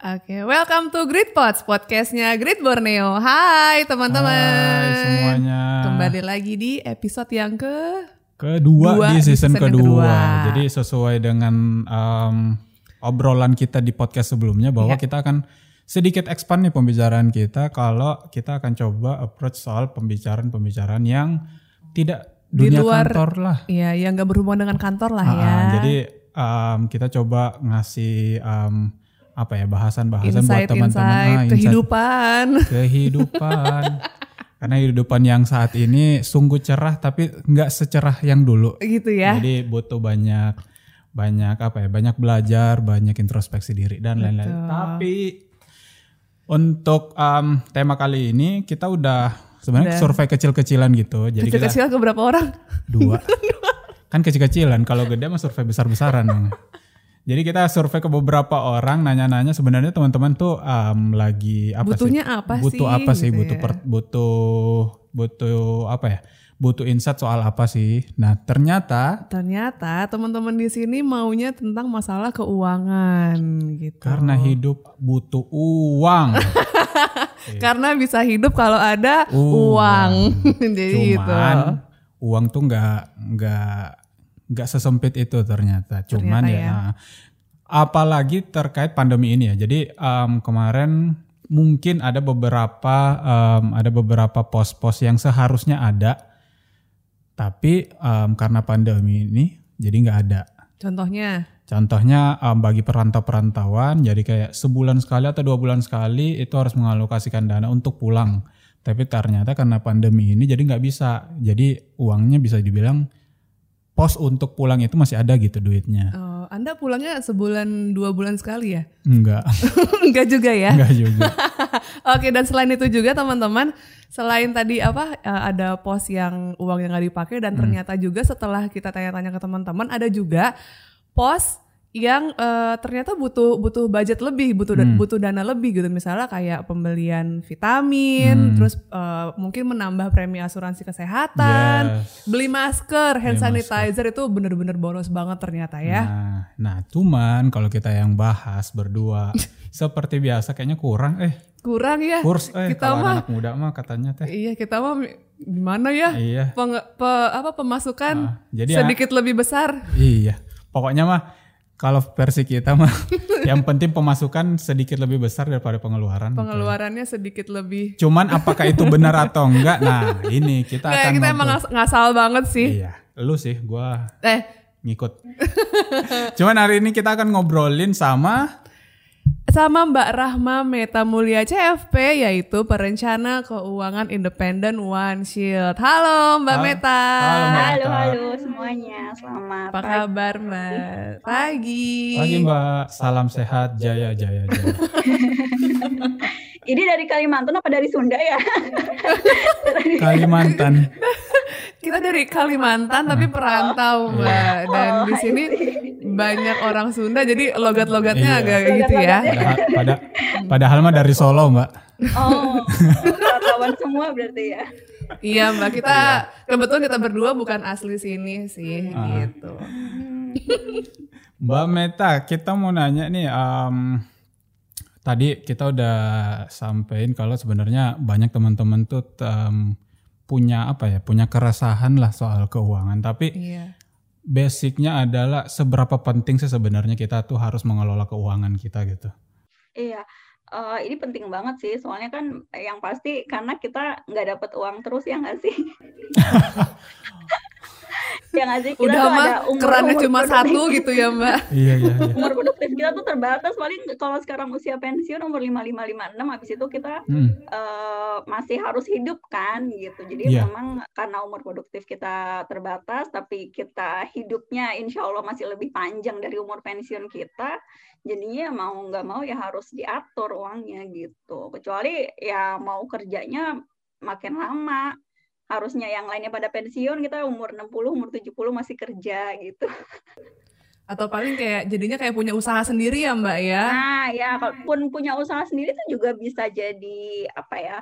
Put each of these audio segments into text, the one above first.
Oke, welcome to Grid Pods, podcastnya Grid Borneo. Hai teman-teman. Hai semuanya. Kembali lagi di episode yang ke kedua Dua, di season, season kedua. kedua. Jadi sesuai dengan um, obrolan kita di podcast sebelumnya bahwa Iya. kita akan sedikit expand nih pembicaraan kita kalau kita akan coba approach soal pembicaraan-pembicaraan yang tidak Di dunia luar- kantor lah. ya yang gak berhubungan dengan kantor lah Ah, ya. jadi um, kita coba ngasih um, apa ya bahasan-bahasan buat teman-teman ah, kehidupan. kehidupan. Karena kehidupan yang saat ini sungguh cerah tapi nggak secerah yang dulu. gitu ya. Jadi butuh banyak banyak apa ya? Banyak belajar, banyak introspeksi diri dan lain-lain. Tapi untuk um, tema kali ini kita udah sebenarnya survei kecil-kecilan gitu. Jadi kita Kecil-kecil ke berapa orang? dua. kan kecil-kecilan kalau gede mah survei besar-besaran. Jadi kita survei ke beberapa orang nanya-nanya sebenarnya teman-teman tuh um, lagi apa Butuhnya sih? apa butuh sih, apa sih? gitu butuh ya. per- butuh butuh apa ya? Butuh insight soal apa sih? Nah, ternyata Ternyata teman-teman di sini maunya tentang masalah keuangan gitu. karena hidup butuh uang. Karena bisa hidup kalau ada Uang. uang. Jadi gitu. Cuman uang tuh nggak nggak nggak sesempit itu ternyata. Cuman Ternyata ya, ya. nah, apalagi terkait pandemi ini ya. Jadi em, kemarin mungkin ada beberapa em, ada beberapa pos-pos yang seharusnya ada, tapi em, karena pandemi ini jadi nggak ada. Contohnya, Contohnya em, bagi perantau-perantauan, jadi kayak sebulan sekali atau dua bulan sekali itu harus mengalokasikan dana untuk pulang. Tapi ternyata karena pandemi ini jadi nggak bisa. Jadi uangnya bisa dibilang pos untuk pulang itu masih ada gitu duitnya. oh, Anda pulangnya sebulan dua bulan sekali ya? Enggak, Enggak juga ya? enggak juga. Oke dan selain itu juga teman-teman selain tadi apa eh, ada pos yang uang yang nggak dipakai dan Hmm. ternyata juga setelah kita tanya-tanya ke teman-teman ada juga pos yang eh, ternyata butuh butuh budget lebih butuh Hmm. butuh dana lebih gitu misalnya kayak pembelian vitamin Hmm. terus eh, mungkin menambah premi asuransi kesehatan Yes. beli masker hand Beli sanitizer itu bener-bener boros banget ternyata ya Nah, nah cuman kalau kita yang bahas berdua seperti biasa kayaknya kurang eh kurang ya kurs eh kita kalau mah anak muda mah katanya teh. iya kita mah gimana ya Iya. Peng- pe- apa pemasukan Ah, jadi ya- sedikit lebih besar. Iya, pokoknya mah kalau versi kita mah yang penting pemasukan sedikit lebih besar daripada pengeluaran. gitu. Pengeluarannya sedikit lebih. Cuman apakah itu benar atau enggak? Nah, ini kita akan kita emang ngobrol. ngas- ngasal banget sih. Iya, lu sih, gua Eh, ngikut. Cuman hari ini kita akan ngobrolin sama sama Mbak Rahma Meta Mulia CFP yaitu perencana keuangan independen One Shield. Halo Mbak Halo. Meta. Halo, Mbak. Halo, Meta. halo semuanya. Selamat Apa pagi. kabar Mbak? Pagi. lagi Mbak. Salam sehat, jaya jaya jaya. Ini dari Kalimantan apa dari Sunda ya? Kalimantan. Kita dari Kalimantan tapi perantau Mbak dan di sini banyak orang Sunda jadi logat-logatnya Iya. agak gitu ya. Padahal, pada, padahal mah dari Solo, Mbak. Oh, wartawan semua berarti ya. Iya mbak kita kebetulan kita berdua bukan asli sini sih Ah. gitu. Mbak Meta, kita mau nanya nih, em, tadi kita udah sampein kalau sebenarnya banyak teman-teman tuh em, punya apa ya, punya keresahan lah soal keuangan. Tapi Iya. basicnya adalah seberapa penting sih sebenarnya kita tuh harus mengelola keuangan kita gitu. Iya. Eh, ini penting banget sih, soalnya kan yang pasti karena kita nggak dapat uang terus ya nggak sih? ya nggak sih? Kita Udah mah ada umur- kerannya umur cuma produktif. satu gitu ya mbak. iya iya iya. Umur produktif kita tuh terbatas paling kalau sekarang usia pensiun umur 55 56 habis itu kita Hmm, eh, masih harus hidup kan gitu. Jadi Iya. memang karena umur produktif kita terbatas, tapi kita hidupnya insya Allah masih lebih panjang dari umur pensiun kita. Jadinya mau nggak mau ya harus diatur uangnya gitu. Kecuali ya mau kerjanya makin lama. Harusnya yang lainnya pada pensiun kita umur 60, umur 70 masih kerja gitu. Atau paling kayak jadinya kayak punya usaha sendiri ya mbak ya. Nah, ya kalaupun punya usaha sendiri itu juga bisa jadi apa ya?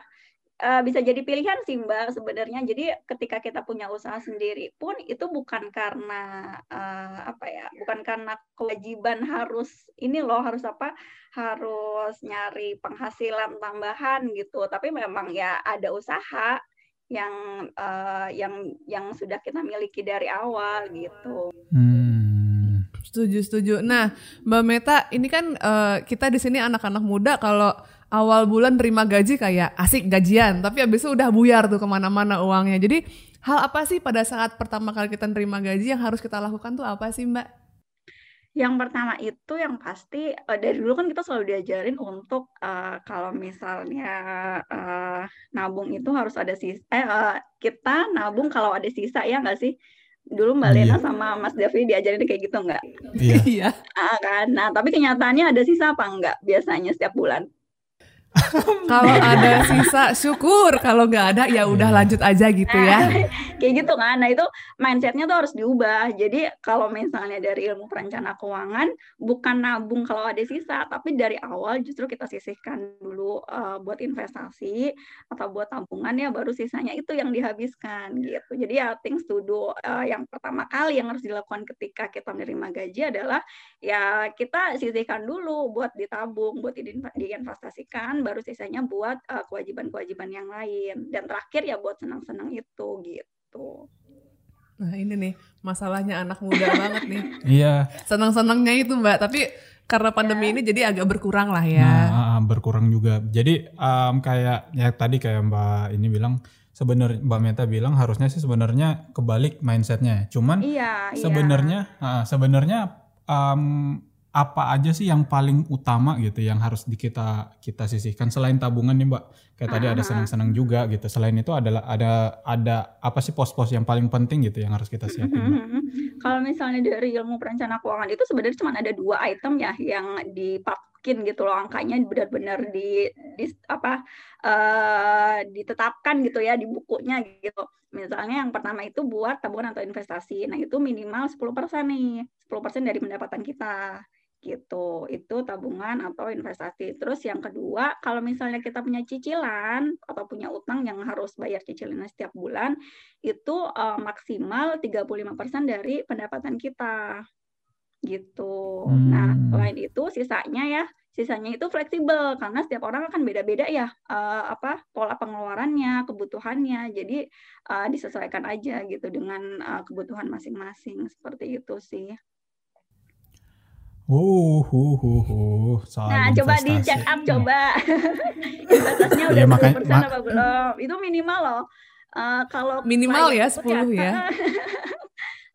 uh, bisa jadi pilihan sih Mbak sebenarnya. Jadi ketika kita punya usaha sendiri pun itu bukan karena uh, apa ya, bukan karena kewajiban harus ini loh harus apa, harus nyari penghasilan tambahan gitu. Tapi memang ya ada usaha yang uh, yang yang sudah kita miliki dari awal gitu. Hmm. Setuju setuju. Nah, Mbak Meta, ini kan uh, kita di sini anak-anak muda kalau awal bulan terima gaji kayak asik gajian, tapi abis itu udah buyar tuh ke mana-mana uangnya. Jadi hal apa sih pada saat pertama kali kita terima gaji yang harus kita lakukan tuh apa sih Mbak? Yang pertama itu yang pasti uh, dari dulu kan kita selalu diajarin untuk uh, kalau misalnya uh, nabung itu harus ada sisa. Eh uh, kita nabung kalau ada sisa ya nggak sih? Dulu Mbak Lena iya. sama Mas Davi diajarin kayak gitu nggak? Iya. ah, kan. Nah tapi kenyataannya ada sisa apa nggak biasanya setiap bulan? kalau ada sisa syukur, kalau nggak ada ya udah lanjut aja gitu ya. Kayak gitu kan. Nah itu mindsetnya tuh harus diubah. Jadi kalau misalnya dari ilmu perencana keuangan bukan nabung kalau ada sisa, tapi dari awal justru kita sisihkan dulu uh, buat investasi atau buat tabungan ya baru sisanya itu yang dihabiskan gitu. Jadi ya things to do uh, yang pertama kali yang harus dilakukan ketika kita menerima gaji adalah ya kita sisihkan dulu buat ditabung, buat diinvestasikan baru sisanya buat eh, kewajiban-kewajiban yang lain dan terakhir ya buat senang-senang itu gitu. Nah ini nih masalahnya anak muda banget nih. Iya. Senang-senangnya itu mbak, tapi karena pandemi ya. ini jadi agak berkurang lah ya. Nah, berkurang juga. Jadi um, kayak ya tadi kayak Mbak ini bilang sebenarnya Mbak Meta bilang harusnya sih sebenarnya kebalik mindsetnya. Cuman iya, iya. sebenarnya iya. uh, sebenarnya um, apa aja sih yang paling utama gitu yang harus di kita kita sisihkan? Selain tabungan nih mbak. Kayak tadi ada senang-senang juga gitu. Selain itu adalah ada ada apa sih pos-pos yang paling penting gitu yang harus kita siapin mbak? kalau misalnya dari ilmu perencana keuangan itu sebenarnya cuma ada dua item ya yang dipakin gitu loh. Angkanya benar-benar di, di apa uh, ditetapkan gitu ya di bukunya gitu. Misalnya yang pertama itu buat tabungan atau investasi. Nah itu minimal 10% nih. 10% dari pendapatan kita gitu. Itu tabungan atau investasi. Terus yang kedua, kalau misalnya kita punya cicilan atau punya utang yang harus bayar cicilannya setiap bulan, itu uh, maksimal 35% dari pendapatan kita. Gitu. Nah, hmm. Nah, selain itu sisanya ya, sisanya itu fleksibel karena setiap orang akan beda-beda ya uh, apa pola pengeluarannya, kebutuhannya. Jadi uh, disesuaikan aja gitu dengan uh, kebutuhan masing-masing seperti itu sih. Uh, uh, uh, uh. Soal nah, investasi. coba di check up coba. Investasinya udah ya, makanya, persen apa belum? Itu minimal loh. Uh, kalau minimal ya 10 ya.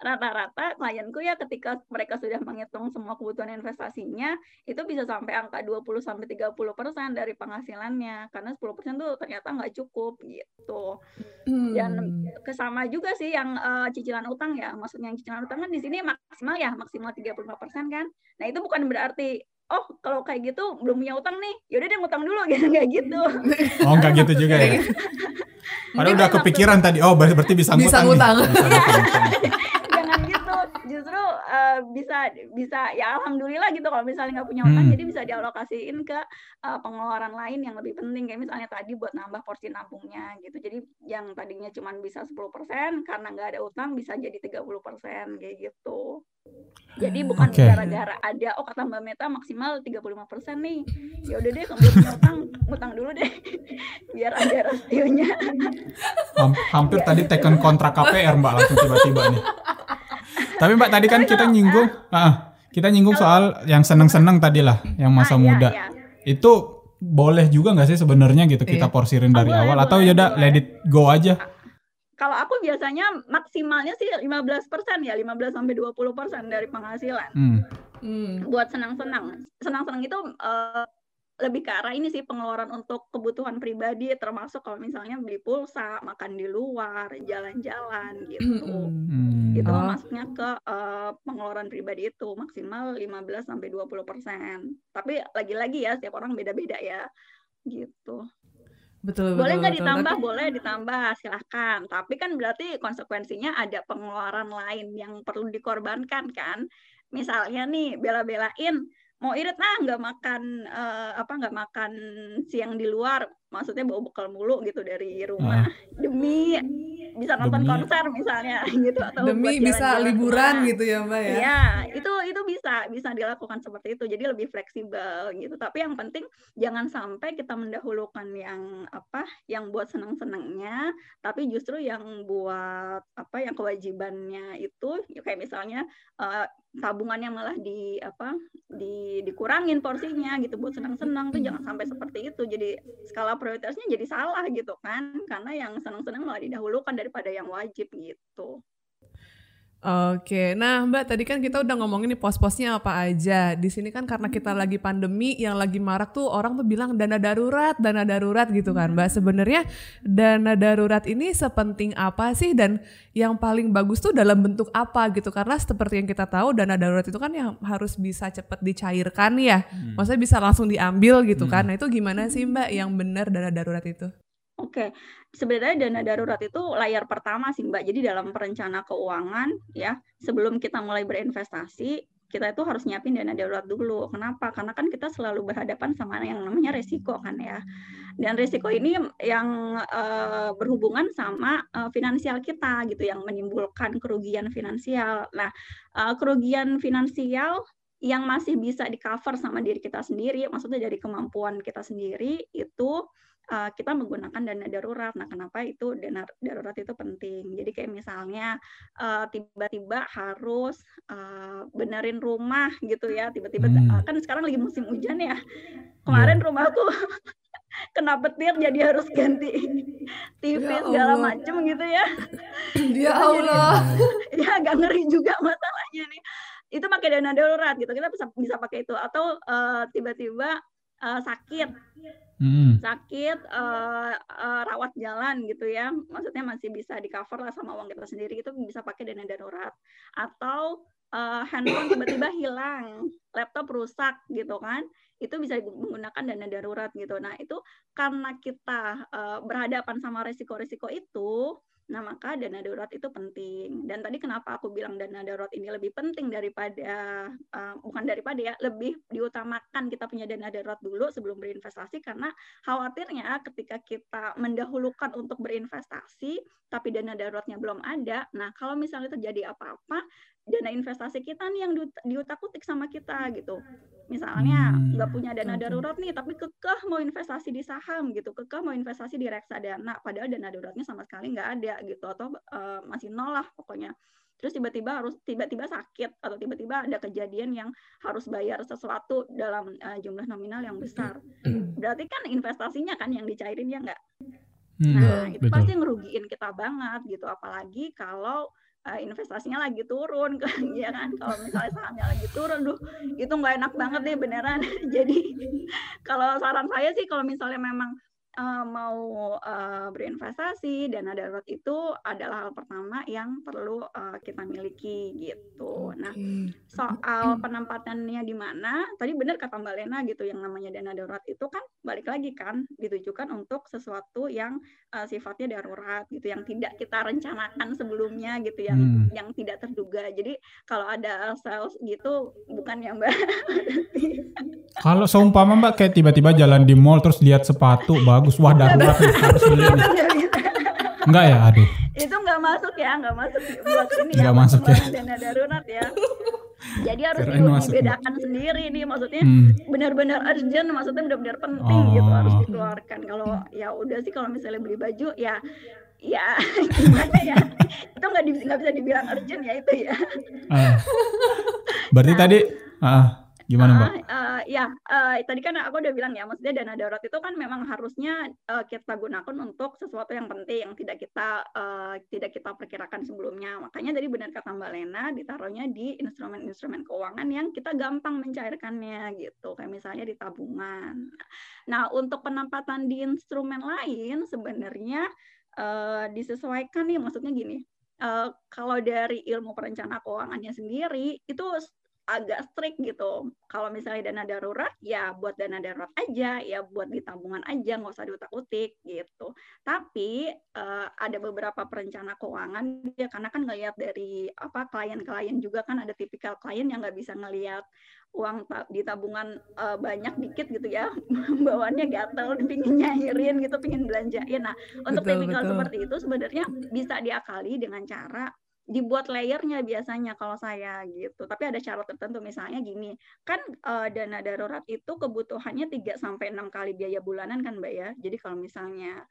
rata-rata klienku ya ketika mereka sudah menghitung semua kebutuhan investasinya itu bisa sampai angka 20 sampai 30 persen dari penghasilannya. Karena 10 persen tuh ternyata nggak cukup gitu. Hmm. dan kesama juga sih yang uh, cicilan utang ya. Maksudnya yang cicilan utang kan di sini maksimal ya maksimal 35 persen kan. Nah itu bukan berarti oh kalau kayak gitu belum punya utang nih yaudah deh ngutang dulu gitu nggak gitu. Oh nggak gitu juga ya? Padahal udah kepikiran tadi oh berarti bisa ngutang bisa ngutang, Bisa ngutang justru uh, bisa bisa ya alhamdulillah gitu kalau misalnya nggak punya utang hmm. jadi bisa dialokasiin ke uh, pengeluaran lain yang lebih penting. Kayak misalnya tadi buat nambah porsi nabungnya gitu. Jadi yang tadinya cuma bisa 10% karena nggak ada utang bisa jadi 30% kayak gitu jadi bukan gara-gara okay. ada oh kata Mbak Meta maksimal 35% nih. Ya udah deh kalau punya utang, utang dulu deh. Biar ada rasionya. Hampir ya. tadi tekan kontrak KPR Mbak langsung tiba-tiba nih. Tapi Mbak tadi kan kita nyinggung, ah, kita nyinggung soal yang seneng-seneng tadi lah, yang masa ah, iya, muda. Iya. Itu boleh juga nggak sih sebenarnya gitu kita iya. porsirin dari oh, awal boleh, atau ya udah let it go aja? Kalau aku biasanya maksimalnya sih 15% ya, 15 sampai 20% dari penghasilan. Hmm. Hmm. Buat senang-senang. Senang-senang itu uh, lebih ke arah ini sih pengeluaran untuk kebutuhan pribadi termasuk kalau misalnya beli pulsa, makan di luar, jalan-jalan gitu. Hmm. Itu oh. masuknya ke uh, pengeluaran pribadi itu maksimal 15 sampai 20%. Tapi lagi-lagi ya setiap orang beda-beda ya. Gitu. Betul, boleh nggak ditambah? Tapi... Boleh ditambah, silahkan. Tapi kan berarti konsekuensinya ada pengeluaran lain yang perlu dikorbankan kan. Misalnya nih bela-belain mau irit ah nggak makan uh, apa nggak makan siang di luar maksudnya bawa bekal mulu gitu dari rumah. Uh. demi bisa nonton demi, konser misalnya gitu atau demi bisa liburan gitu ya mbak ya? Ya itu itu bisa bisa dilakukan seperti itu. Jadi lebih fleksibel gitu. Tapi yang penting jangan sampai kita mendahulukan yang apa yang buat senang senangnya tapi justru yang buat apa yang kewajibannya itu ya kayak misalnya uh, tabungannya malah di apa di dikurangin porsinya gitu. Buat senang-senang tuh jangan sampai seperti itu. Jadi skala prioritasnya jadi salah gitu kan. Karena yang senang-senang malah didahulukan daripada yang wajib gitu Oke, nah Mbak tadi kan kita udah ngomongin nih pos-posnya apa aja. Di sini kan karena kita lagi pandemi yang lagi marak tuh orang tuh bilang dana darurat, dana darurat gitu kan Mbak. Sebenarnya dana darurat ini sepenting apa sih dan yang paling bagus tuh dalam bentuk apa gitu? Karena seperti yang kita tahu dana darurat itu kan yang harus bisa cepet dicairkan ya. Hmm. Maksudnya bisa langsung diambil gitu kan. Hmm. Nah itu gimana sih Mbak yang benar dana darurat itu? Oke, sebenarnya dana darurat itu layar pertama sih Mbak. Jadi dalam perencana keuangan ya, sebelum kita mulai berinvestasi, kita itu harus nyiapin dana darurat dulu. Kenapa? Karena kan kita selalu berhadapan sama yang namanya resiko kan ya. Dan resiko ini yang uh, berhubungan sama uh, finansial kita gitu, yang menimbulkan kerugian finansial. Nah, uh, kerugian finansial yang masih bisa di cover sama diri kita sendiri, maksudnya dari kemampuan kita sendiri itu uh, kita menggunakan dana darurat. Nah, kenapa itu dana darurat itu penting? Jadi kayak misalnya uh, tiba-tiba harus uh, benerin rumah gitu ya, tiba-tiba hmm. uh, kan sekarang lagi musim hujan ya. Kemarin yeah. rumahku kena petir jadi harus ganti TV ya segala macem gitu ya. Ya Allah. ya agak ngeri juga masalahnya nih. Itu pakai dana darurat gitu. Kita bisa bisa pakai itu atau tiba-tiba uh, uh, sakit hmm. sakit uh, uh, rawat jalan gitu ya. Maksudnya masih bisa di cover lah sama uang kita sendiri itu bisa pakai dana darurat. Atau uh, handphone tiba-tiba hilang laptop rusak gitu kan itu bisa menggunakan dana darurat gitu. Nah itu karena kita uh, berhadapan sama resiko-resiko itu Nah, maka dana darurat itu penting. Dan tadi kenapa aku bilang dana darurat ini lebih penting daripada uh, bukan daripada ya, lebih diutamakan kita punya dana darurat dulu sebelum berinvestasi karena khawatirnya ketika kita mendahulukan untuk berinvestasi tapi dana daruratnya belum ada. Nah, kalau misalnya terjadi apa-apa, dana investasi kita nih yang diutak-utik sama kita gitu. Misalnya hmm, nggak hmm, punya dana darurat nih, tapi kekeh mau investasi di saham gitu, kekeh mau investasi di reksadana, padahal dana daruratnya sama sekali nggak ada gitu, atau uh, masih nol lah pokoknya. Terus tiba-tiba harus tiba-tiba sakit atau tiba-tiba ada kejadian yang harus bayar sesuatu dalam uh, jumlah nominal yang besar. Berarti kan investasinya kan yang dicairin ya nggak? Hmm, nah, itu betul. pasti ngerugiin kita banget gitu, apalagi kalau uh, investasinya lagi turun kan ya kan? Kalau misalnya sahamnya lagi turun duh itu nggak enak banget deh beneran. Jadi kalau saran saya sih kalau misalnya memang uh, mau uh, berinvestasi dana darurat itu adalah hal pertama yang perlu uh, kita miliki gitu. Nah, soal penempatannya di mana? Tadi benar kata Mbak Lena gitu yang namanya dana darurat itu kan balik lagi kan ditujukan untuk sesuatu yang uh, sifatnya darurat gitu yang tidak kita rencanakan sebelumnya gitu yang hmm. yang tidak terduga. Jadi kalau ada sales gitu bukan yang Mbak. kalau seumpama Mbak kayak tiba-tiba jalan di mall terus lihat sepatu bagus wah darurat nih harus beli Enggak ya, aduh. Itu enggak masuk ya, enggak masuk buat ini enggak ya, masuk ya. Dana darurat ya. Jadi harus dibedakan sendiri nih, maksudnya hmm. benar-benar urgent, maksudnya benar-benar penting oh. gitu harus dikeluarkan. Kalau ya udah sih kalau misalnya beli baju ya ya gimana ya itu nggak nggak bisa dibilang urgent ya itu ya. Uh. Berarti nah, tadi uh, Gimana Mbak? Uh, uh, ya, uh, tadi kan aku udah bilang ya, maksudnya dana darurat itu kan memang harusnya uh, kita gunakan untuk sesuatu yang penting, yang tidak kita uh, tidak kita perkirakan sebelumnya. Makanya tadi benar kata Mbak Lena, ditaruhnya di instrumen-instrumen keuangan yang kita gampang mencairkannya gitu, kayak misalnya di tabungan. Nah, untuk penempatan di instrumen lain sebenarnya uh, disesuaikan nih, maksudnya gini. Uh, kalau dari ilmu perencana keuangannya sendiri itu agak strict gitu. Kalau misalnya dana darurat, ya buat dana darurat aja, ya buat di tabungan aja, nggak usah diutak-utik gitu. Tapi uh, ada beberapa perencana keuangan ya karena kan ngelihat dari apa klien-klien juga kan ada tipikal klien yang nggak bisa ngelihat uang di tabungan uh, banyak dikit gitu ya bawaannya gatel pingin nyairin gitu pingin belanjain nah untuk betul, tipikal betul. seperti itu sebenarnya bisa diakali dengan cara dibuat layernya biasanya kalau saya gitu. Tapi ada syarat tertentu misalnya gini, kan uh, dana darurat itu kebutuhannya 3 sampai 6 kali biaya bulanan kan Mbak ya. Jadi kalau misalnya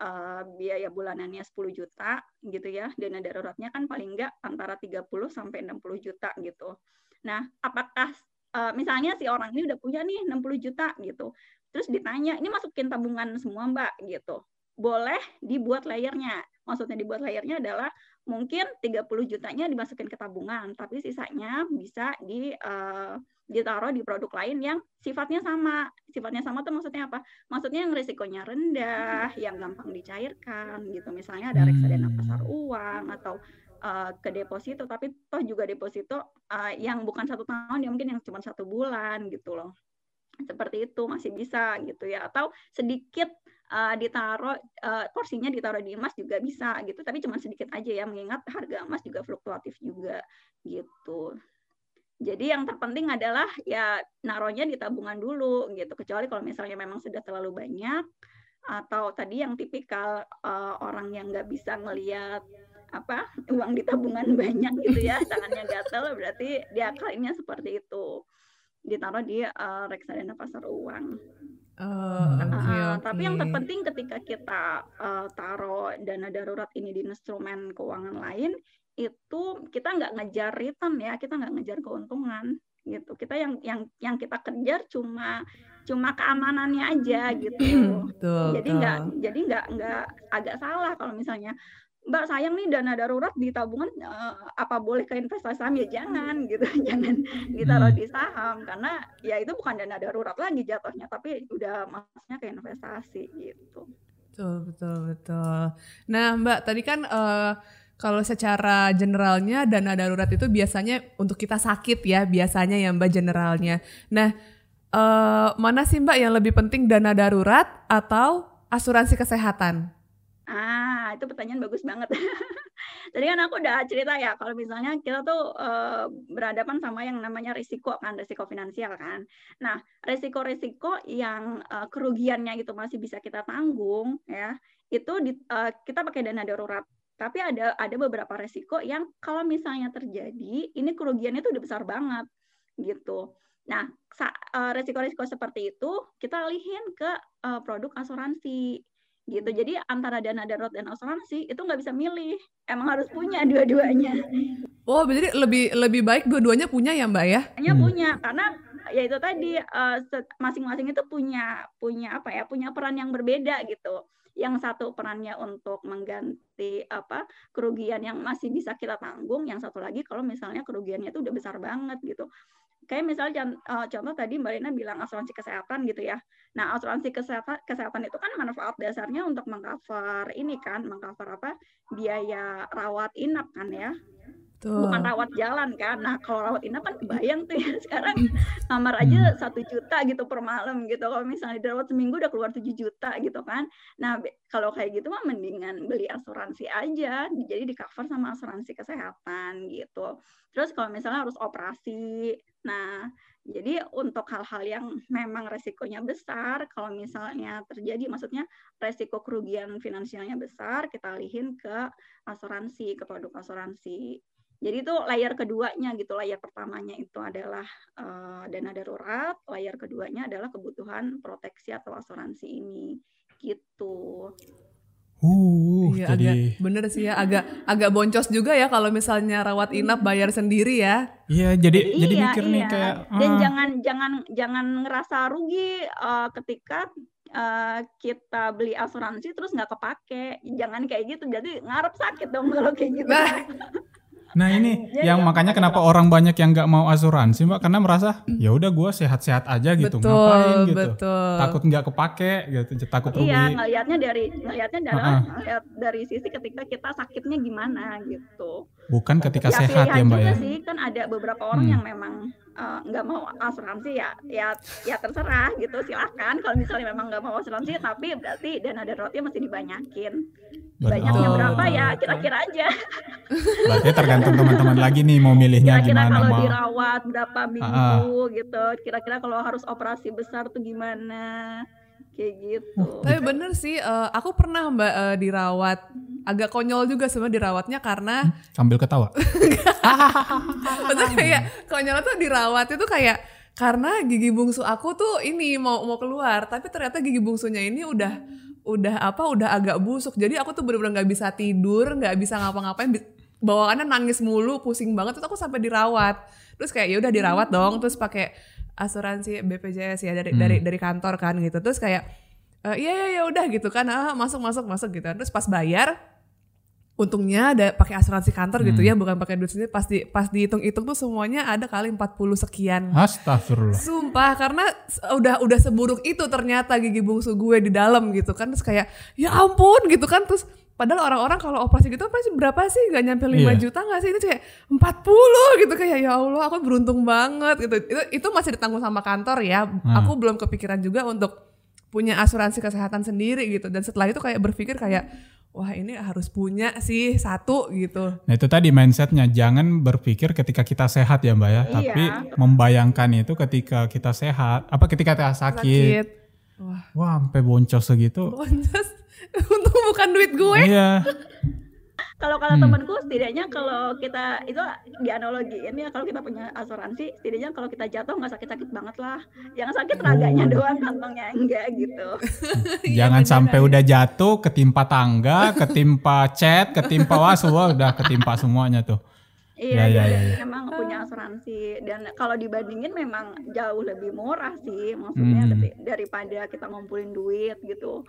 uh, biaya bulanannya 10 juta gitu ya, dana daruratnya kan paling enggak antara 30 sampai 60 juta gitu. Nah, apakah uh, misalnya si orang ini udah punya nih 60 juta gitu. Terus ditanya, ini masukin tabungan semua Mbak gitu. Boleh dibuat layernya. Maksudnya dibuat layernya adalah mungkin 30 jutanya dimasukin ke tabungan, tapi sisanya bisa di uh, ditaruh di produk lain yang sifatnya sama. Sifatnya sama tuh maksudnya apa? Maksudnya yang risikonya rendah, yang gampang dicairkan gitu. Misalnya ada reksadana pasar hmm. uang atau uh, ke deposito, tapi toh juga deposito uh, yang bukan satu tahun, ya mungkin yang cuma satu bulan gitu loh. Seperti itu masih bisa gitu ya. Atau sedikit uh, ditaruh uh, porsinya ditaruh di emas juga bisa gitu. Tapi cuma sedikit aja ya mengingat harga emas juga fluktuatif juga gitu. Jadi yang terpenting adalah ya naruhnya di tabungan dulu gitu. Kecuali kalau misalnya memang sudah terlalu banyak atau tadi yang tipikal uh, orang yang nggak bisa ngelihat apa uang di tabungan banyak gitu ya tangannya gatel berarti dia kalinya seperti itu. Ditaruh di uh, reksadana pasar uang Oh, okay, uh, okay. Tapi yang terpenting ketika kita uh, taruh dana darurat ini di instrumen keuangan lain, itu kita nggak ngejar return ya, kita nggak ngejar keuntungan gitu. Kita yang yang yang kita kejar cuma cuma keamanannya aja gitu. Betul, jadi nggak jadi nggak nggak agak salah kalau misalnya Mbak sayang nih dana darurat di tabungan uh, apa boleh ke investasi saham ya jangan gitu. Jangan ditaruh hmm. di saham karena ya itu bukan dana darurat lagi jatuhnya tapi udah masuknya ke investasi gitu. Betul betul betul. Nah Mbak tadi kan uh, kalau secara generalnya dana darurat itu biasanya untuk kita sakit ya biasanya ya Mbak generalnya. Nah uh, mana sih Mbak yang lebih penting dana darurat atau asuransi kesehatan Ah, itu pertanyaan bagus banget. Tadi kan aku udah cerita ya, kalau misalnya kita tuh uh, berhadapan sama yang namanya risiko kan, risiko finansial kan. Nah, risiko-risiko yang uh, kerugiannya itu masih bisa kita tanggung ya, itu di, uh, kita pakai dana darurat. Tapi ada ada beberapa risiko yang kalau misalnya terjadi, ini kerugiannya itu udah besar banget gitu. Nah, risiko-risiko seperti itu kita alihin ke produk asuransi gitu. Jadi antara dana darurat dan asuransi itu nggak bisa milih, emang harus punya dua-duanya. Oh, jadi lebih lebih baik dua-duanya punya ya Mbak ya? Hanya hmm. punya karena ya itu tadi eh, masing-masing itu punya punya apa ya punya peran yang berbeda gitu. Yang satu perannya untuk mengganti apa kerugian yang masih bisa kita tanggung, yang satu lagi kalau misalnya kerugiannya itu udah besar banget gitu kayak misalnya uh, contoh tadi Mbak Lina bilang asuransi kesehatan gitu ya. Nah, asuransi kesehatan kesehatan itu kan manfaat dasarnya untuk mengcover ini kan, mengcover apa? biaya rawat inap kan ya. Tuh. bukan rawat jalan kan. Nah kalau rawat inap kan bayang tuh ya sekarang kamar aja hmm. satu juta gitu per malam gitu. Kalau misalnya dirawat seminggu udah keluar 7 juta gitu kan. Nah kalau kayak gitu mah mendingan beli asuransi aja. Jadi di cover sama asuransi kesehatan gitu. Terus kalau misalnya harus operasi, nah jadi untuk hal-hal yang memang resikonya besar, kalau misalnya terjadi, maksudnya resiko kerugian finansialnya besar, kita alihin ke asuransi, ke produk asuransi. Jadi itu layer keduanya gitu, layer pertamanya itu adalah uh, dana darurat, layer keduanya adalah kebutuhan proteksi atau asuransi ini gitu. Uh, iya, jadi agak, bener sih ya, agak agak boncos juga ya kalau misalnya rawat inap bayar sendiri ya. Iya, jadi iya, jadi mikir iya. nih kayak dan uh. jangan jangan jangan ngerasa rugi uh, ketika uh, kita beli asuransi terus nggak kepake, jangan kayak gitu. Jadi ngarep sakit dong kalau kayak gitu. Nah, Nah ini Ya, yang ya, makanya kenapa orang banyak yang nggak mau asuransi mbak karena merasa ya udah gue sehat-sehat aja gitu betul, ngapain gitu betul. takut nggak kepake gitu takut rugi Iya, ngelihatnya dari ngelihatnya dari ngelihat dari sisi ketika kita sakitnya gimana gitu. bukan ketika ya sehat ya mbak juga ya sih kan ada beberapa orang Hmm. yang memang eh, nggak mau asuransi ya ya ya terserah gitu silahkan kalau misalnya memang nggak mau asuransi tapi berarti dana daruratnya mesti dibanyakin. Banyaknya Oh, berapa ya? Kira-kira aja. Berarti tergantung teman-teman lagi nih mau milihnya kira-kira gimana kalau mau. dirawat berapa minggu gitu. Kira-kira kalau harus operasi besar tuh gimana? Kayak gitu. Tapi bener sih, eh, aku pernah mbak eh, dirawat. Agak konyol juga sebenarnya dirawatnya karena sambil ketawa. Betul kayak konyol tuh dirawat itu kayak karena gigi bungsu aku tuh ini mau mau keluar, tapi ternyata gigi bungsunya ini udah udah apa udah agak busuk. Jadi aku tuh bener-bener nggak bisa tidur, nggak bisa ngapa-ngapain. Bawaannya nangis mulu, pusing banget. Terus aku sampai dirawat. Terus kayak ya udah dirawat dong. Terus pakai asuransi BPJS ya dari Hmm. dari dari kantor kan gitu. Terus kayak "Eh, iya iya ya udah gitu kan ah, masuk masuk masuk gitu. Terus pas bayar untungnya ada pakai asuransi kantor gitu Hmm. ya bukan pakai duit sendiri. Pas di pas dihitung-hitung tuh semuanya ada kali 40 sekian. Astagfirullah. Sumpah karena udah udah seburuk itu ternyata gigi bungsu gue di dalam gitu kan. Terus kayak ya ampun gitu kan. Terus padahal orang-orang kalau operasi gitu apa sih berapa sih? Nggak nyampe 5 Iya. juta nggak sih? Ini kayak 40 gitu. Kayak ya Allah aku beruntung banget gitu. Itu itu masih ditanggung sama kantor ya. Hmm. aku belum kepikiran juga untuk punya asuransi kesehatan sendiri gitu. Dan setelah itu kayak berpikir kayak wah ini harus punya sih satu gitu. Nah itu tadi mindsetnya jangan berpikir ketika kita sehat ya mbak ya, Iya. tapi membayangkan itu ketika kita sehat, apa ketika kita sakit, sakit. Wah wah sampai boncos segitu. boncos. Untung bukan duit gue. Iya, kalau kalau Hmm. temanku setidaknya kalau kita itu dianalogiin ya kalau kita punya asuransi setidaknya kalau kita jatuh nggak sakit-sakit banget lah jangan sakit raganya Oh. doang kantongnya enggak gitu Iya, jangan beneran. sampai udah jatuh, ketimpa tangga, ketimpa cat, ketimpa wah semua udah ketimpa semuanya tuh. Iya, Ya, ya, ya, ya. memang punya asuransi dan kalau dibandingin memang jauh lebih murah sih, maksudnya Hmm. dari- daripada kita ngumpulin duit gitu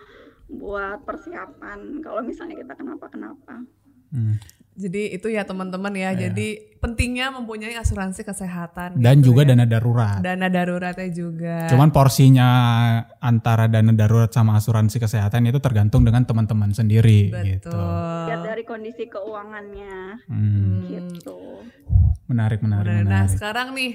buat persiapan kalau misalnya kita kenapa-kenapa. Hmm. Jadi itu ya teman-teman ya. Iya. Jadi pentingnya mempunyai asuransi kesehatan. Dan gitu juga ya. dana darurat. dana daruratnya juga. Cuman porsinya antara dana darurat sama asuransi kesehatan itu tergantung dengan teman-teman sendiri gitu. betul. Lihat dari kondisi keuangannya Hmm. Hmm. gitu. Menarik, menarik. Nah menarik. sekarang nih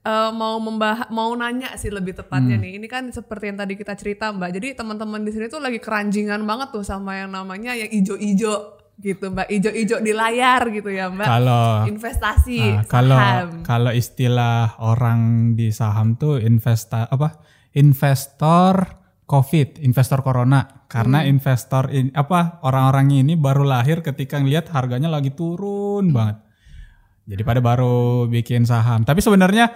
eh, mau membah mau nanya sih lebih tepatnya Hmm. nih. Ini kan seperti yang tadi kita cerita Mbak. Jadi teman-teman di sini tuh lagi keranjingan banget tuh sama yang namanya yang ijo-ijo gitu Mbak. Ijo-ijo di layar gitu ya Mbak. Kalau Investasi Ah, kalau saham. kalau istilah orang di saham tuh investa apa investor COVID, investor corona. Karena Hmm. investor in, apa orang-orang ini baru lahir ketika ngelihat harganya lagi turun banget. Jadi pada baru bikin saham. Tapi sebenarnya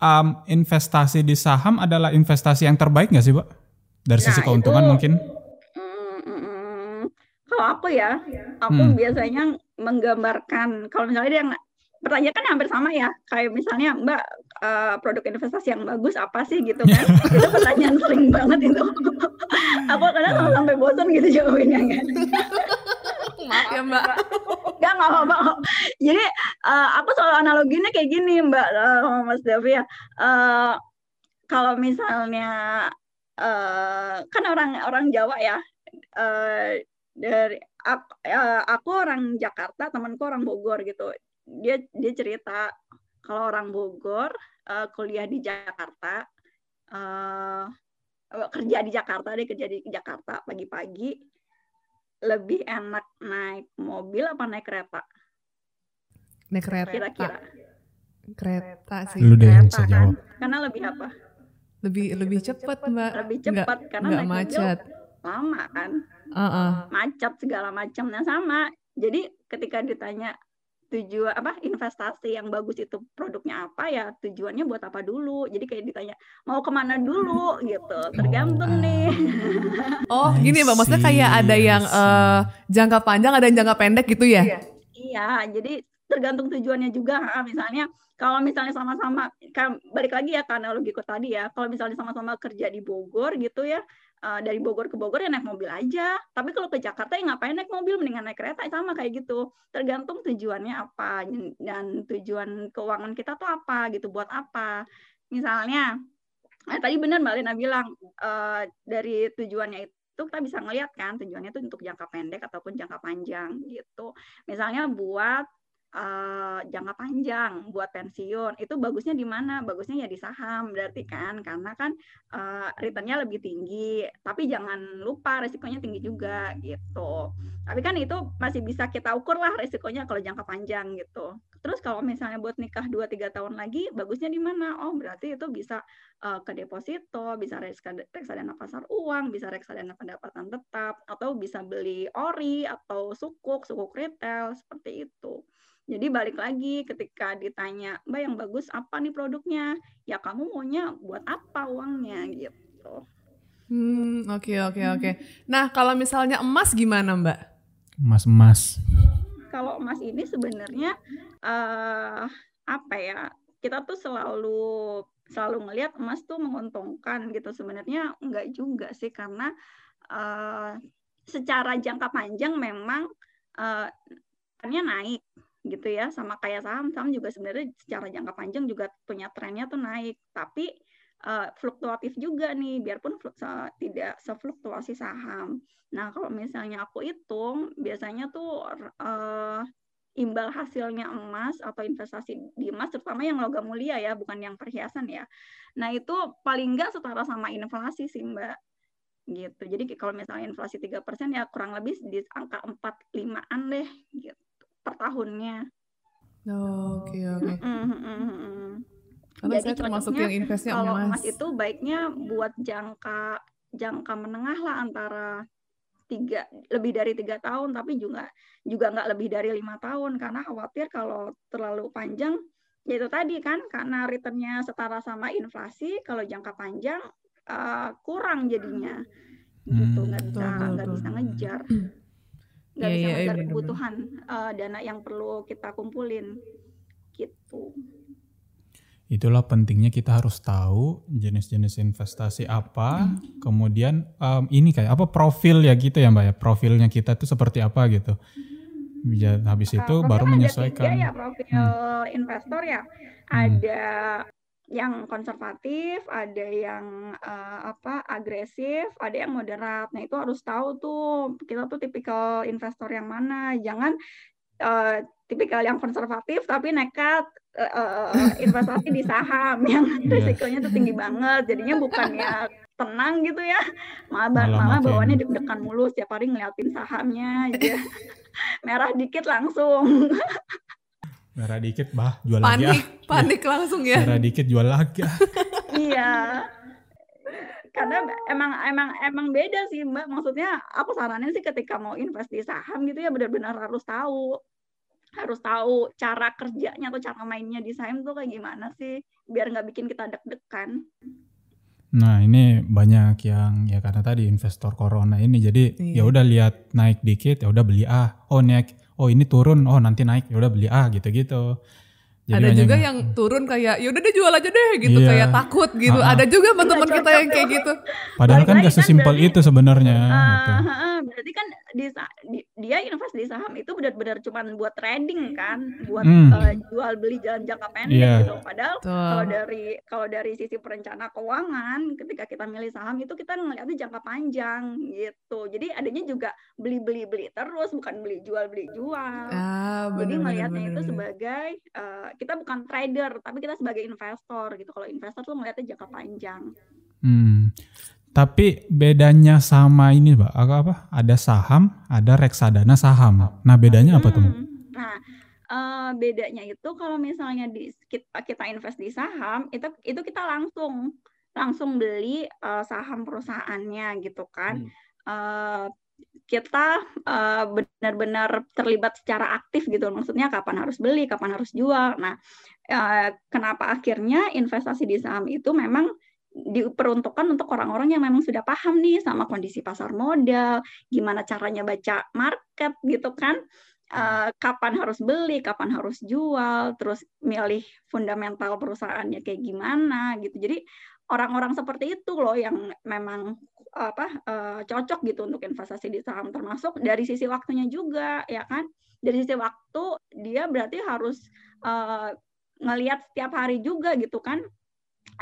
um, investasi di saham adalah investasi yang terbaik nggak sih, Pak? Dari sisi Nah, keuntungan itu- mungkin? Kalau aku ya, aku Hmm. biasanya menggambarkan kalau misalnya dia ng- pertanyaan kan hampir sama ya, kayak misalnya Mbak eh, produk investasi yang bagus apa sih gitu kan? itu pertanyaan sering banget itu. aku kadang Nah. sampai bosan gitu jawabinnya kan. Maaf ya Mbak. Gak nggak apa-apa. Jadi eh, aku selalu analoginya kayak gini Mbak sama Mas Davi ya. Eh, kalau misalnya eh, kan orang orang Jawa ya eh, dari aku, eh, aku orang Jakarta, temanku orang Bogor gitu. Dia dia cerita kalau orang Bogor eh, kuliah di Jakarta, eh, kerja di Jakarta, dia kerja di Jakarta pagi-pagi lebih enak naik mobil apa naik kereta Naik kereta. kira-kira Kereta sih. Lu deh yang kereta kan jawab. karena lebih apa Lebih lebih cepet Mbak. lebih cepat karena nggak naik macet. mobil lama kan Heeh. macet segala macamnya sama. Jadi ketika ditanya tujuan apa investasi yang bagus itu produknya apa ya tujuannya buat apa dulu? Jadi kayak ditanya mau ke mana dulu? gitu. Tergantung Oh. nih. Oh, I gini Mbak, maksudnya kayak ada I yang eh, jangka panjang, ada yang jangka pendek gitu ya? Iya, jadi tergantung tujuannya juga. Misalnya kalau misalnya sama-sama, kan balik lagi ya ke analogiku tadi ya, kalau misalnya sama-sama kerja di Bogor gitu ya, uh, dari Bogor ke Bogor ya naik mobil aja. Tapi kalau ke Jakarta ya ngapain naik mobil, mendingan naik kereta sama kayak gitu. Tergantung tujuannya apa dan tujuan keuangan kita tuh apa gitu, buat apa. Misalnya, eh, tadi benar Mbak Lina bilang uh, dari tujuannya itu itu kita bisa ngelihat kan tujuannya itu untuk jangka pendek ataupun jangka panjang gitu. Misalnya buat uh, jangka panjang buat pensiun itu bagusnya di mana? Bagusnya ya di saham berarti kan karena kan uh, returnnya lebih tinggi. Tapi jangan lupa resikonya tinggi juga gitu. Tapi kan itu masih bisa kita ukur lah resikonya kalau jangka panjang gitu. Terus kalau misalnya buat nikah 2-3 tahun lagi, bagusnya di mana? Oh berarti itu bisa uh, ke deposito, bisa reksadana pasar uang, bisa reksadana pendapatan tetap, atau bisa beli ori atau sukuk, sukuk retail, seperti itu. Jadi balik lagi ketika ditanya, Mbak yang bagus apa nih produknya? Ya kamu maunya buat apa uangnya gitu. Hmm, oke okay, oke okay, oke. Okay. Nah, kalau misalnya emas gimana, Mbak? Emas-emas. Kalau emas ini sebenarnya uh, apa ya? Kita tuh selalu selalu ngelihat emas tuh menguntungkan gitu. Sebenarnya enggak juga sih karena uh, secara jangka panjang memang uh, naik gitu ya sama kayak saham saham juga sebenarnya secara jangka panjang juga punya trennya tuh naik tapi uh, fluktuatif juga nih biarpun tidak sefluktuasi saham nah kalau misalnya aku hitung biasanya tuh uh, imbal hasilnya emas atau investasi di emas terutama yang logam mulia ya bukan yang perhiasan ya nah itu paling enggak setara sama inflasi sih mbak gitu jadi kalau misalnya inflasi tiga persen ya kurang lebih di angka empat limaan deh gitu per tahunnya. Oh, oke okay, oke. Okay. Mm -hmm. Karena Jadi saya termasuk yang investnya kalau emas. emas itu baiknya buat jangka jangka menengah lah antara tiga lebih dari tiga tahun tapi juga juga nggak lebih dari lima tahun. Karena khawatir kalau terlalu panjang ya itu tadi kan karena returnnya setara sama inflasi kalau jangka panjang uh, kurang jadinya. Gitu nggak hmm, bisa nggak bisa ngejar. Nggak yeah, bisa yeah, ngejar yeah, kebutuhan uh, dana yang perlu kita kumpulin. Gitu. Itulah pentingnya kita harus tahu jenis-jenis investasi apa, hmm. kemudian um, ini kayak apa profil ya gitu ya mbak ya profilnya kita tuh seperti apa gitu. Ya, habis itu uh, baru menyesuaikan. Ada ya profil hmm. investor ya. Hmm. Ada yang konservatif, ada yang uh, apa agresif, ada yang moderat. Nah itu harus tahu tuh kita tuh tipikal investor yang mana. Jangan uh, tipikal yang konservatif tapi nekat uh, investasi di saham yang iya. risikonya tuh tinggi banget. Jadinya bukan ya tenang gitu ya, malah malah, malah bawaannya deg-degan mulu setiap hari ngeliatin sahamnya aja. Merah dikit langsung. Merah dikit bah jual panik, lagi ah. Panik langsung ya. Merah dikit jual lagi ah. iya. Karena emang emang emang beda sih Mbak. Maksudnya aku saranin sih ketika mau invest di saham gitu ya benar-benar harus tahu harus tahu cara kerjanya atau cara mainnya di saham tuh kayak gimana sih biar nggak bikin kita deg-degan. Nah ini banyak yang ya karena tadi investor corona ini jadi iya. ya udah lihat naik dikit ya udah beli ah oh naik oh ini turun oh nanti naik ya udah beli ah gitu-gitu jadi ada juga yang turun kayak ya udah deh jual aja deh gitu iya. kayak takut gitu. Uh. Ada juga teman-teman kita yang kayak gitu. Padahal kan gak kan sesimpel itu sebenarnya. Uh, gitu. uh, berarti kan di, di, dia invest di saham itu benar-benar cuma buat trading kan, buat hmm. uh, jual beli jalan jangka pendek yeah. gitu. Padahal kalau dari kalau dari sisi perencana keuangan, ketika kita milih saham itu kita ngeliatnya jangka panjang gitu. Jadi adanya juga beli-beli beli terus, bukan beli jual beli jual. Ah, bener, Jadi melihatnya itu sebagai uh, kita bukan trader tapi kita sebagai investor gitu kalau investor tuh melihatnya jangka panjang hmm. Tapi bedanya sama ini mbak apa ada saham ada reksadana saham. Nah bedanya apa tuh hmm. nah uh, bedanya itu kalau misalnya di kita, kita invest di saham itu itu kita langsung langsung beli uh, saham perusahaannya gitu kan. Hmm. uh, kita uh, benar-benar terlibat secara aktif gitu. Maksudnya kapan harus beli kapan harus jual. Nah uh, kenapa akhirnya investasi di saham itu memang diperuntukkan untuk orang-orang yang memang sudah paham nih sama kondisi pasar modal, gimana caranya baca market gitu kan, uh, kapan harus beli, kapan harus jual, terus milih fundamental perusahaannya kayak gimana gitu. Jadi orang-orang seperti itu loh yang memang apa uh, cocok gitu untuk investasi di saham termasuk dari sisi waktunya juga ya kan. Dari sisi waktu dia berarti harus uh, ngelihat setiap hari juga gitu kan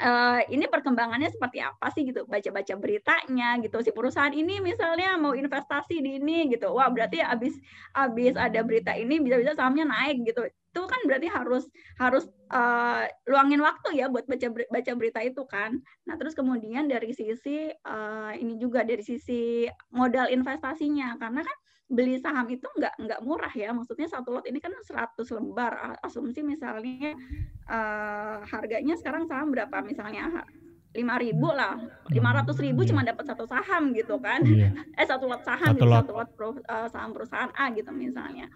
uh, ini perkembangannya seperti apa sih gitu? Baca-baca beritanya gitu. Si perusahaan ini misalnya mau investasi di ini gitu. Wah berarti abis abis ada berita ini bisa-bisa sahamnya naik gitu. Itu kan berarti harus harus uh, luangin waktu ya buat baca baca berita itu kan. Nah terus kemudian dari sisi uh, ini juga dari sisi modal investasinya. Karena kan beli saham itu nggak nggak murah ya. Maksudnya satu lot ini kan 100 lembar. Asumsi misalnya uh, harganya sekarang saham berapa? Misalnya lima ribu lah. lima ratus ribu cuma dapat satu saham gitu kan. Iya. eh satu lot saham satu gitu, lot, satu lot pro, uh, saham perusahaan A gitu misalnya.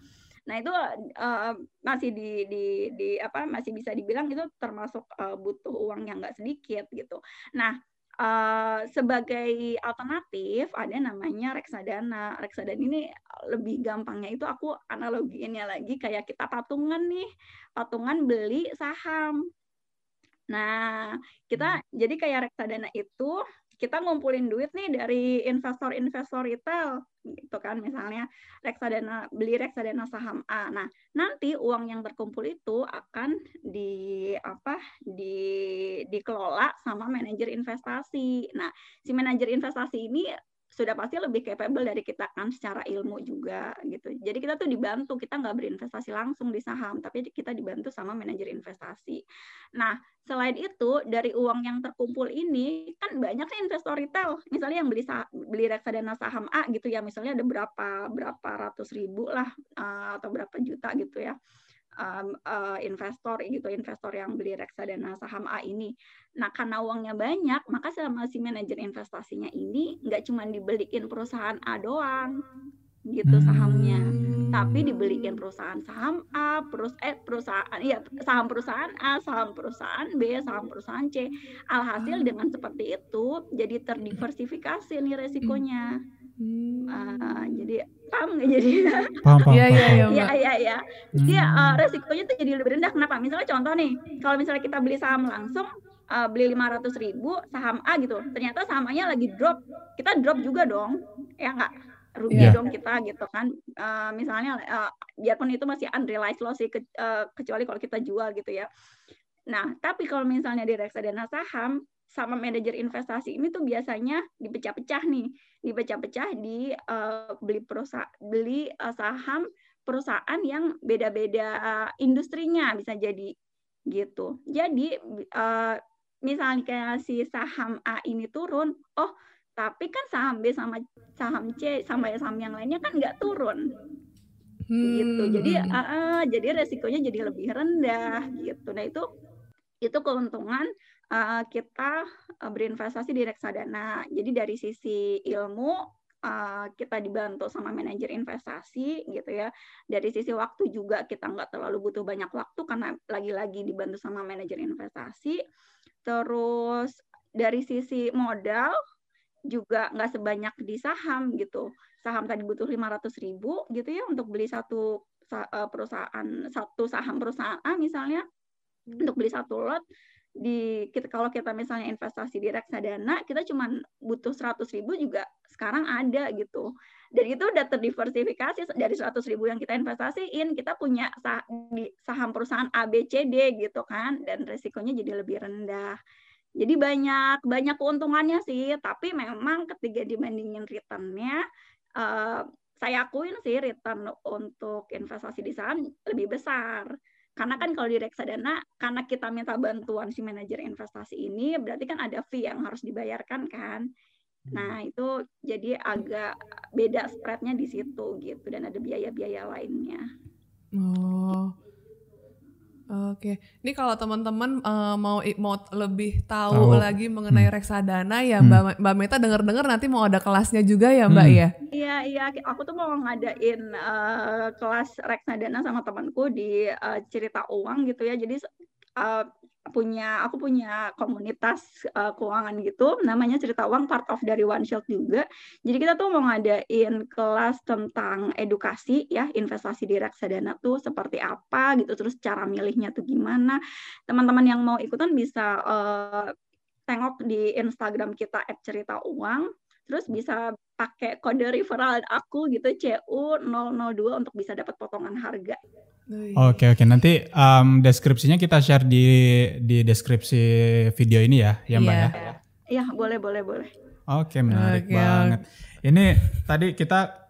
Nah itu uh, masih di, di di apa masih bisa dibilang itu termasuk uh, butuh uang yang nggak sedikit gitu. Nah Uh, sebagai alternatif ada namanya reksadana. Reksadana ini lebih gampangnya itu aku analogiinnya lagi kayak kita patungan nih, patungan beli saham. Nah, kita hmm. jadi kayak reksadana itu kita ngumpulin duit nih dari investor-investor retail gitu kan misalnya reksadana beli reksadana saham A. Nah, nanti uang yang terkumpul itu akan di apa di dikelola sama manajer investasi. Nah, si manajer investasi ini sudah pasti lebih capable dari kita kan secara ilmu juga gitu. Jadi kita tuh dibantu, kita nggak berinvestasi langsung di saham, tapi kita dibantu sama manajer investasi. Nah, selain itu dari uang yang terkumpul ini kan banyak sih investor retail, misalnya yang beli beli reksadana saham A gitu ya, misalnya ada berapa berapa ratus ribu lah uh, atau berapa juta gitu ya um, uh, investor gitu investor yang beli reksadana saham A ini. Nah karena uangnya banyak maka sama si manajer investasinya ini nggak cuma dibeliin perusahaan A doang gitu sahamnya. Tapi dibeliin perusahaan saham A terus eh perusahaan ya saham perusahaan A saham perusahaan B saham perusahaan C. Alhasil dengan seperti itu jadi terdiversifikasi nih resikonya uh, jadi paham nggak jadi? Paham paham iya iya iya iya iya ya. jadi uh, resikonya tuh jadi lebih rendah. Kenapa? Misalnya contoh nih kalau misalnya kita beli saham langsung uh, beli lima ratus ribu saham A gitu ternyata sahamnya lagi drop. Kita drop juga dong ya nggak? Rugi yeah. dong kita gitu kan. Uh, misalnya uh, biarpun itu masih unrealized loss sih ke, uh, kecuali kalau kita jual gitu ya. Nah tapi kalau misalnya di reksadana saham sama manajer investasi ini tuh biasanya dipecah-pecah nih, dipecah-pecah di uh, beli perusahaan beli uh, saham perusahaan yang beda-beda uh, industrinya bisa jadi gitu. Jadi uh, misalnya kayak si saham A ini turun, oh tapi kan saham B sama saham C sama saham yang lainnya kan nggak turun. Gitu. Hmm. gitu jadi uh, uh, jadi resikonya jadi lebih rendah gitu nah itu itu keuntungan uh, kita uh, berinvestasi di reksadana. Jadi dari sisi ilmu uh, kita dibantu sama manajer investasi gitu ya. Dari sisi waktu juga kita nggak terlalu butuh banyak waktu karena lagi-lagi dibantu sama manajer investasi. Terus dari sisi modal juga nggak sebanyak di saham gitu. Saham tadi butuh 500 ribu gitu ya untuk beli satu perusahaan satu saham perusahaan misalnya hmm. untuk beli satu lot di kita kalau kita misalnya investasi di reksadana kita cuma butuh 100 ribu juga sekarang ada gitu. Dan itu udah terdiversifikasi. Dari 100 ribu yang kita investasiin kita punya sah di saham perusahaan A B C D gitu kan. Dan resikonya jadi lebih rendah. Jadi banyak banyak keuntungannya sih. Tapi memang ketika dibandingin returnnya uh, saya akuin sih return untuk investasi di saham lebih besar karena kan kalau di reksadana, karena kita minta bantuan si manajer investasi ini, berarti kan ada fee yang harus dibayarkan kan. Nah hmm. itu jadi agak beda spreadnya di situ gitu dan ada biaya-biaya lainnya. Oh, Oke, ini kalau teman-teman uh, mau mau lebih tahu oh. lagi mengenai hmm. reksadana ya hmm. Mbak Mbak Meta dengar-dengar nanti mau ada kelasnya juga ya Mbak hmm. ya? Iya iya, aku tuh mau ngadain uh, kelas reksadana sama temanku di uh, cerita uang gitu ya. Jadi uh, punya aku punya komunitas uh, keuangan gitu namanya cerita uang part of dari One Shield juga. Jadi kita tuh mau ngadain kelas tentang edukasi ya investasi di reksadana tuh seperti apa gitu terus cara milihnya tuh gimana. Teman-teman yang mau ikutan bisa uh, tengok di Instagram kita @cerita uang terus bisa pakai kode referral aku gitu CU002 untuk bisa dapat potongan harga. Oke oke nanti um, deskripsinya kita share di di deskripsi video ini ya ya mbak yeah. ya. Iya boleh boleh boleh. Oke menarik okay. banget. Ini tadi kita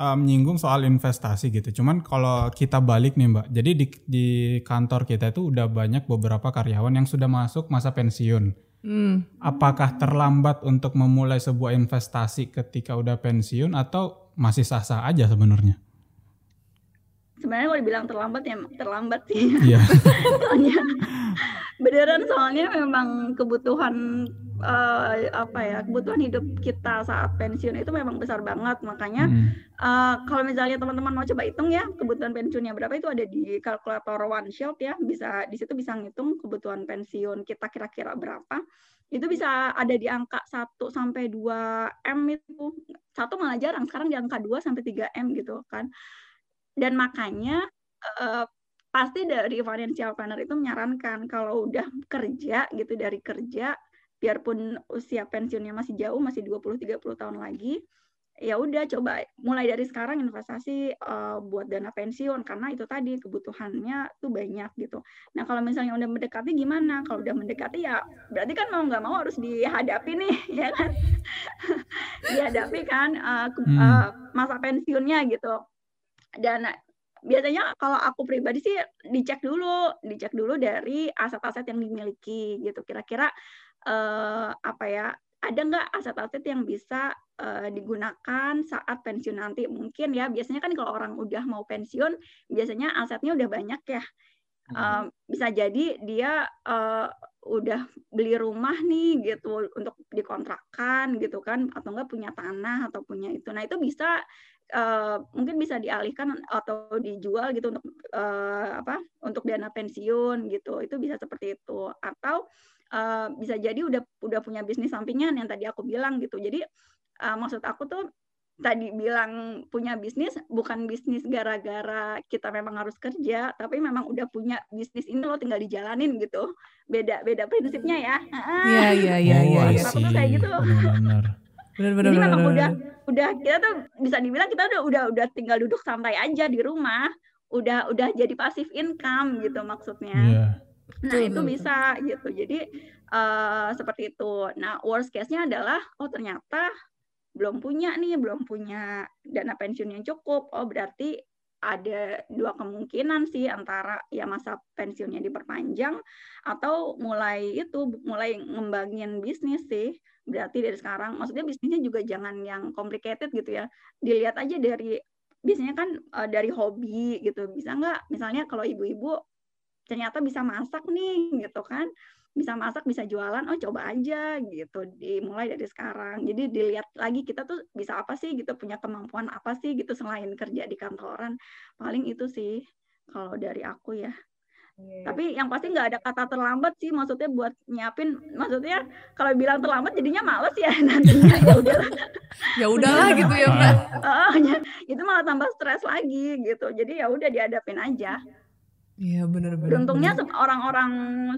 um, nyinggung soal investasi gitu. Cuman kalau kita balik nih Mbak, jadi di, di kantor kita itu udah banyak beberapa karyawan yang sudah masuk masa pensiun. Hmm. Apakah terlambat untuk memulai sebuah investasi ketika udah pensiun atau masih sah-sah aja sebenarnya? sebenarnya kalau dibilang terlambat ya terlambat sih. Iya. soalnya beneran soalnya memang kebutuhan uh, apa ya kebutuhan hidup kita saat pensiun itu memang besar banget makanya hmm. uh, kalau misalnya teman-teman mau coba hitung ya kebutuhan pensiunnya berapa itu ada di kalkulator One Shield ya bisa di situ bisa ngitung kebutuhan pensiun kita kira-kira berapa itu bisa ada di angka 1 sampai 2 M itu. Satu malah jarang, sekarang di angka 2 sampai 3 M gitu kan dan makanya uh, pasti dari financial planner itu menyarankan kalau udah kerja gitu dari kerja biarpun usia pensiunnya masih jauh masih 20 30 tahun lagi ya udah coba mulai dari sekarang investasi uh, buat dana pensiun karena itu tadi kebutuhannya tuh banyak gitu. Nah kalau misalnya udah mendekati gimana? Kalau udah mendekati ya berarti kan mau nggak mau harus dihadapi nih ya kan, dihadapi kan uh, uh, masa pensiunnya gitu dan biasanya kalau aku pribadi sih dicek dulu, dicek dulu dari aset-aset yang dimiliki gitu. Kira-kira eh, apa ya? Ada nggak aset-aset yang bisa eh, digunakan saat pensiun nanti? Mungkin ya. Biasanya kan kalau orang udah mau pensiun, biasanya asetnya udah banyak ya. Uh, bisa jadi dia uh, udah beli rumah nih gitu untuk dikontrakkan gitu kan atau enggak punya tanah atau punya itu nah itu bisa uh, mungkin bisa dialihkan atau dijual gitu untuk uh, apa untuk dana pensiun gitu itu bisa seperti itu atau uh, bisa jadi udah udah punya bisnis sampingan yang tadi aku bilang gitu. Jadi uh, maksud aku tuh tadi bilang punya bisnis bukan bisnis gara-gara kita memang harus kerja tapi memang udah punya bisnis ini lo tinggal dijalanin gitu. Beda beda prinsipnya ya. Iya iya iya iya oh, aku tuh kayak gitu. Jadi bener, memang bener. udah udah kita tuh bisa dibilang kita udah udah udah tinggal duduk santai aja di rumah, udah udah jadi pasif income gitu maksudnya. Yeah. Nah itu bisa gitu. Jadi uh, seperti itu. Nah worst case-nya adalah oh ternyata belum punya nih, belum punya dana pensiun yang cukup. Oh berarti ada dua kemungkinan sih antara ya masa pensiunnya diperpanjang atau mulai itu mulai ngembangin bisnis sih berarti dari sekarang maksudnya bisnisnya juga jangan yang complicated gitu ya dilihat aja dari biasanya kan uh, dari hobi gitu bisa nggak misalnya kalau ibu-ibu ternyata bisa masak nih gitu kan bisa masak bisa jualan oh coba aja gitu dimulai dari sekarang jadi dilihat lagi kita tuh bisa apa sih gitu punya kemampuan apa sih gitu selain kerja di kantoran paling itu sih kalau dari aku ya Yeah. Tapi yang pasti nggak ada kata terlambat sih, maksudnya buat nyiapin, maksudnya kalau bilang terlambat jadinya males ya nantinya ya udah. ya udahlah gitu ya mbak. Uh, itu malah tambah stres lagi gitu. Jadi ya udah dihadapin aja. Iya benar-benar. Beruntungnya orang-orang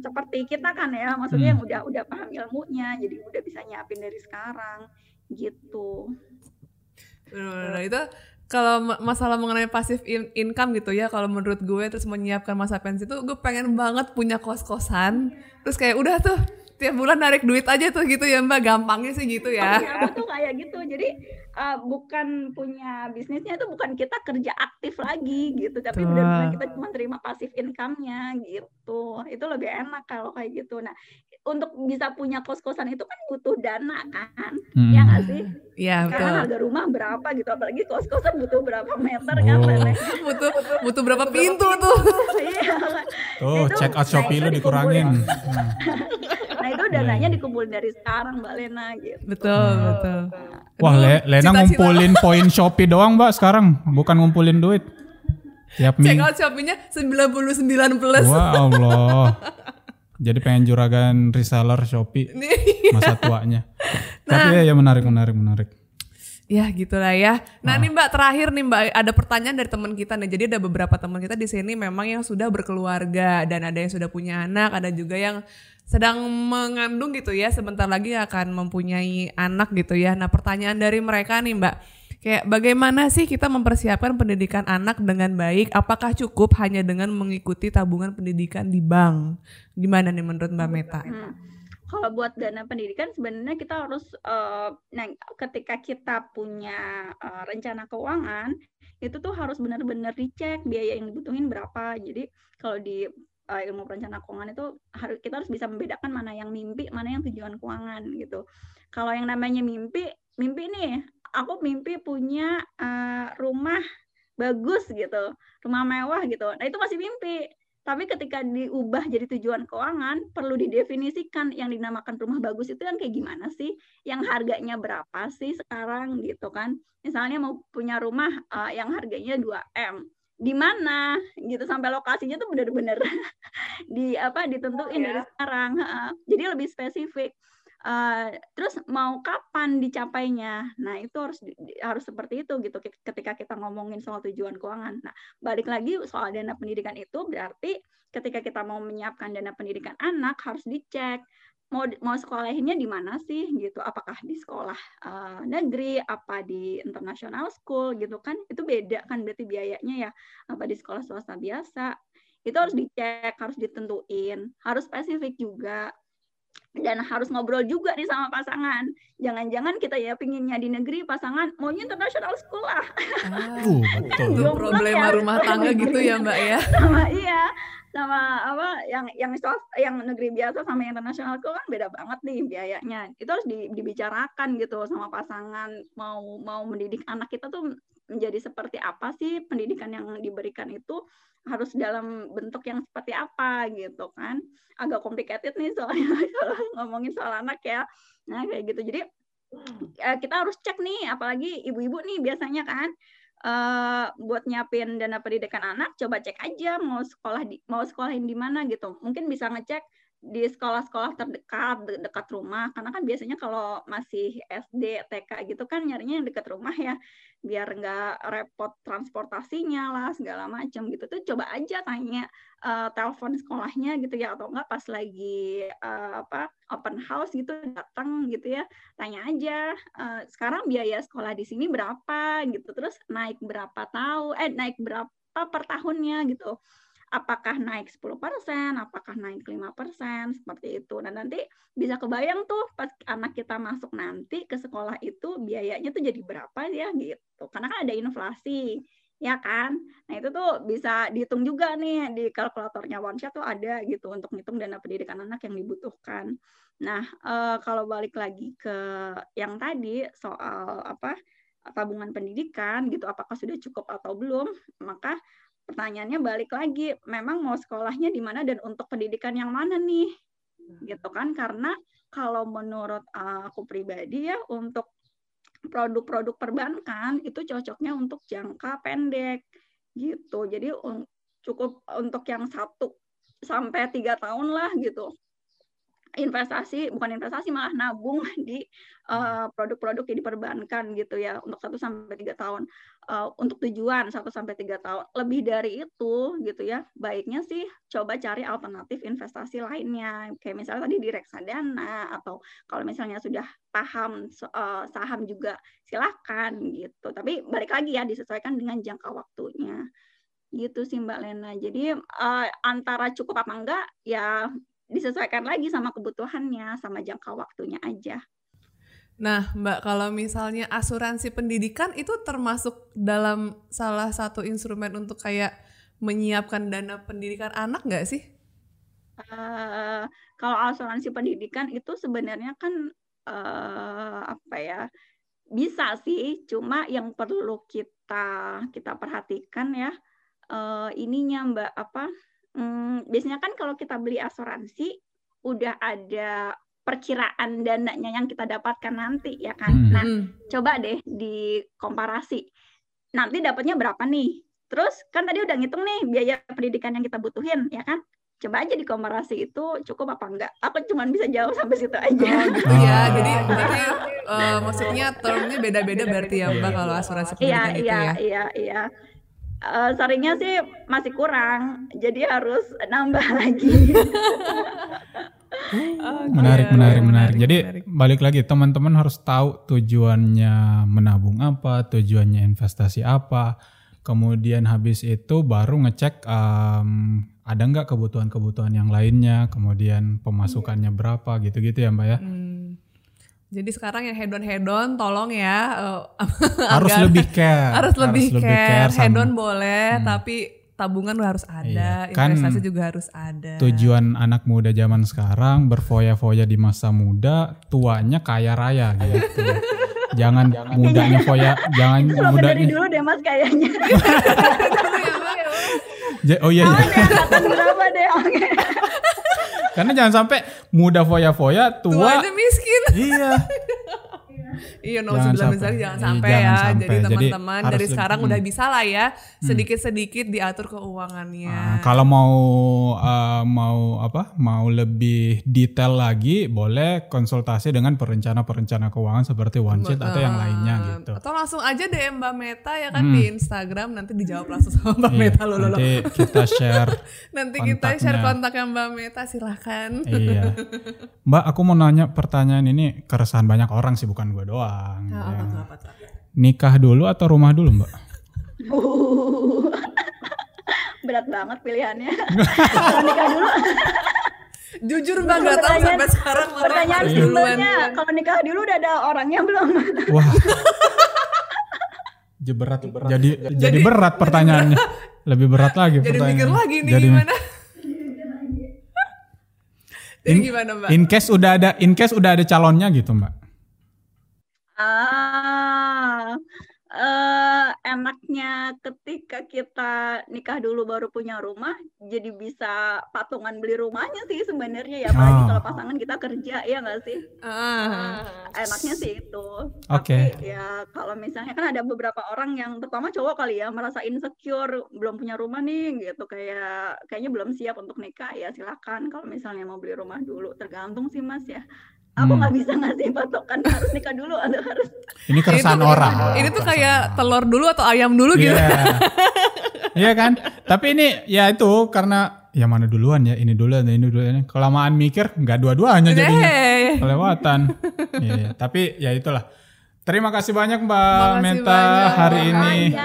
seperti kita kan ya, maksudnya hmm. yang udah udah paham ilmunya, jadi udah bisa nyiapin dari sekarang gitu. Benar-benar itu kalau masalah mengenai pasif in income gitu ya kalau menurut gue terus menyiapkan masa pensi itu gue pengen banget punya kos-kosan terus kayak udah tuh tiap bulan narik duit aja tuh gitu ya mbak. Gampangnya sih gitu ya. Oh, iya, tuh kayak gitu. Jadi uh, bukan punya bisnisnya itu bukan kita kerja aktif lagi gitu. Tapi benar-benar kita cuma terima pasif income-nya gitu. Itu lebih enak kalau kayak gitu. Nah untuk bisa punya kos-kosan itu kan butuh dana kan hmm. ya nggak sih Iya betul karena harga rumah berapa gitu apalagi kos-kosan butuh berapa meter kan, oh. kan butuh butuh berapa pintu tuh iya tuh check out Shopee lu dikurangin nah itu dananya dikumpulin dari sekarang Mbak Lena gitu. Betul, hmm. betul. Wah, Le Lena Cita -cita. ngumpulin poin Shopee doang, Mbak, sekarang, bukan ngumpulin duit. Tiap Check out Shopee-nya 99 plus. Wah, Allah. Jadi pengen juragan reseller Shopee masa tuanya. Nah, Tapi ya, ya menarik, menarik, menarik. Ya gitulah ya. Nah, nih Mbak terakhir nih Mbak ada pertanyaan dari teman kita nih. Jadi ada beberapa teman kita di sini memang yang sudah berkeluarga dan ada yang sudah punya anak, ada juga yang sedang mengandung gitu ya, sebentar lagi akan mempunyai anak gitu ya. Nah, pertanyaan dari mereka nih, Mbak. Kayak bagaimana sih kita mempersiapkan pendidikan anak dengan baik? Apakah cukup hanya dengan mengikuti tabungan pendidikan di bank? Gimana nih menurut Mbak Meta? Hmm. Kalau buat dana pendidikan sebenarnya kita harus uh, nah ketika kita punya uh, rencana keuangan itu tuh harus benar-benar dicek biaya yang dibutuhin berapa. Jadi kalau di uh, ilmu perencanaan keuangan itu harus kita harus bisa membedakan mana yang mimpi, mana yang tujuan keuangan gitu. Kalau yang namanya mimpi, mimpi nih aku mimpi punya uh, rumah bagus gitu, rumah mewah gitu. Nah itu masih mimpi. Tapi ketika diubah jadi tujuan keuangan, perlu didefinisikan yang dinamakan rumah bagus itu yang kayak gimana sih? Yang harganya berapa sih sekarang gitu kan? Misalnya mau punya rumah uh, yang harganya 2M. Di mana gitu sampai lokasinya tuh benar-benar di apa ditentuin oh, ya? dari sekarang. Uh, jadi lebih spesifik. Uh, terus mau kapan dicapainya? Nah itu harus harus seperti itu gitu ketika kita ngomongin soal tujuan keuangan. Nah balik lagi soal dana pendidikan itu berarti ketika kita mau menyiapkan dana pendidikan anak harus dicek mau mau sekolahinnya di mana sih gitu? Apakah di sekolah uh, negeri, apa di international school gitu kan? Itu beda kan berarti biayanya ya. Apa di sekolah swasta biasa? Itu harus dicek, harus ditentuin, harus spesifik juga dan harus ngobrol juga nih sama pasangan. Jangan-jangan kita ya pinginnya di negeri pasangan maunya internasional sekolah. Ah, uh, betul. problema ya, rumah tangga gitu ya Mbak ya. Sama iya, sama apa yang yang yang negeri biasa sama yang internasional itu kan beda banget nih biayanya. Itu harus dibicarakan gitu sama pasangan mau mau mendidik anak kita tuh menjadi seperti apa sih pendidikan yang diberikan itu harus dalam bentuk yang seperti apa gitu kan. Agak complicated nih soalnya kalau ngomongin soal anak ya. Nah kayak gitu. Jadi eh, kita harus cek nih apalagi ibu-ibu nih biasanya kan uh, buat nyiapin dana pendidikan anak coba cek aja mau sekolah di mau sekolahin di mana gitu. Mungkin bisa ngecek di sekolah-sekolah terdekat dekat rumah. Karena kan biasanya kalau masih SD TK gitu kan nyarinya yang dekat rumah ya. Biar nggak repot transportasinya lah segala macam gitu. Tuh coba aja tanya uh, telepon sekolahnya gitu ya. Atau enggak pas lagi uh, apa open house gitu datang gitu ya. Tanya aja uh, sekarang biaya sekolah di sini berapa gitu. Terus naik berapa tahu eh naik berapa per tahunnya gitu apakah naik 10%, apakah naik 5%, seperti itu. Dan nanti bisa kebayang tuh pas anak kita masuk nanti ke sekolah itu biayanya tuh jadi berapa ya gitu. Karena kan ada inflasi, ya kan? Nah itu tuh bisa dihitung juga nih di kalkulatornya OneShot tuh ada gitu untuk ngitung dana pendidikan anak yang dibutuhkan. Nah eh, kalau balik lagi ke yang tadi soal apa tabungan pendidikan gitu apakah sudah cukup atau belum maka pertanyaannya balik lagi, memang mau sekolahnya di mana dan untuk pendidikan yang mana nih? Gitu kan? Karena kalau menurut aku pribadi ya untuk produk-produk perbankan itu cocoknya untuk jangka pendek gitu. Jadi cukup untuk yang satu sampai tiga tahun lah gitu investasi bukan investasi malah nabung di uh, produk-produk yang diperbankan gitu ya untuk satu sampai tiga tahun uh, untuk tujuan satu sampai tiga tahun lebih dari itu gitu ya baiknya sih coba cari alternatif investasi lainnya kayak misalnya tadi di reksadana atau kalau misalnya sudah paham uh, saham juga silahkan gitu tapi balik lagi ya disesuaikan dengan jangka waktunya gitu sih Mbak Lena. Jadi uh, antara cukup apa enggak ya disesuaikan lagi sama kebutuhannya, sama jangka waktunya aja. Nah, Mbak, kalau misalnya asuransi pendidikan itu termasuk dalam salah satu instrumen untuk kayak menyiapkan dana pendidikan anak nggak sih? Uh, kalau asuransi pendidikan itu sebenarnya kan uh, apa ya bisa sih, cuma yang perlu kita kita perhatikan ya uh, ininya Mbak apa hmm, biasanya kan kalau kita beli asuransi udah ada perkiraan dananya yang kita dapatkan nanti ya kan. Hmm. Nah, coba deh dikomparasi. Nanti dapatnya berapa nih? Terus kan tadi udah ngitung nih biaya pendidikan yang kita butuhin ya kan? Coba aja dikomparasi itu cukup apa enggak? Aku cuma bisa jawab sampai situ aja. Oh, gitu ya. Jadi berarti uh, maksudnya termnya beda-beda berarti ya Mbak kalau asuransi iya, pendidikan iya, itu iya, ya. Iya, iya, iya uh, seringnya sih masih kurang, jadi harus nambah lagi. okay, menarik, menarik, menarik. Jadi menarik. balik lagi teman-teman harus tahu tujuannya menabung apa, tujuannya investasi apa. Kemudian habis itu baru ngecek um, ada nggak kebutuhan-kebutuhan yang lainnya, kemudian pemasukannya berapa gitu-gitu ya Mbak ya. Hmm. Jadi sekarang yang hedon hedon tolong ya uh, harus lebih care. Harus lebih harus care. care hedon boleh hmm. tapi tabungan harus ada, iya, kan investasi juga harus ada. Tujuan anak muda zaman sekarang berfoya-foya di masa muda, tuanya kaya raya gitu. jangan jangan mudanya foya, jangan Kalau mudanya. dari dulu deh Mas kayaknya. oh iya iya. berapa deh? Karena jangan sampai muda foya-foya, tua Tuanya miskin. Iya. iya nomor sembilan besar jangan iya, sampai jangan ya. Sampai. Jadi teman-teman dari sekarang hmm. udah bisa lah ya hmm. sedikit-sedikit diatur keuangannya. Nah, kalau mau uh, mau apa? Mau lebih detail lagi boleh konsultasi dengan perencana-perencana keuangan seperti One Sheet atau yang lainnya gitu. Atau langsung aja DM Mbak Meta ya kan hmm. di Instagram nanti dijawab langsung sama Mbak iya, Meta loh Nanti kita share Nanti kita share kontaknya Mbak Meta silahkan. iya. Mbak aku mau nanya pertanyaan ini keresahan banyak orang sih bukan gue doang. Nah, ya. apa, apa, apa. Nikah dulu atau rumah dulu, Mbak? Berat banget pilihannya. kalau nikah dulu. Jujur mbak gak tahu sampai sekarang Pertanyaan simpelnya, kalau nikah dulu udah ada orangnya belum? Wah. jadi berat, berat. Jadi, jadi jadi berat pertanyaannya. Lebih berat lagi jadi pertanyaannya. Jadi mikir lagi nih jadi, gimana? Jadi in, gimana mbak? In case udah ada, in case udah ada calonnya gitu mbak. Ah, uh, enaknya ketika kita nikah dulu baru punya rumah, jadi bisa patungan beli rumahnya sih sebenarnya ya, apalagi oh. kalau pasangan kita kerja ya nggak sih? Uh. enaknya sih itu. Oke. Okay. ya kalau misalnya kan ada beberapa orang yang terutama cowok kali ya merasa insecure belum punya rumah nih gitu kayak kayaknya belum siap untuk nikah ya silakan kalau misalnya mau beli rumah dulu tergantung sih mas ya aku hmm. nggak hmm. bisa ngasih patokan harus nikah dulu atau harus ini keresahan orang. ini tuh kayak telur dulu atau ayam dulu gitu. Yeah. iya kan? Tapi ini ya itu karena ya mana duluan ya ini duluan ini duluan kelamaan mikir nggak dua-duanya jadinya. Kelewatan. Yeah, yeah. tapi ya itulah. Terima kasih banyak mbak Menta hari ini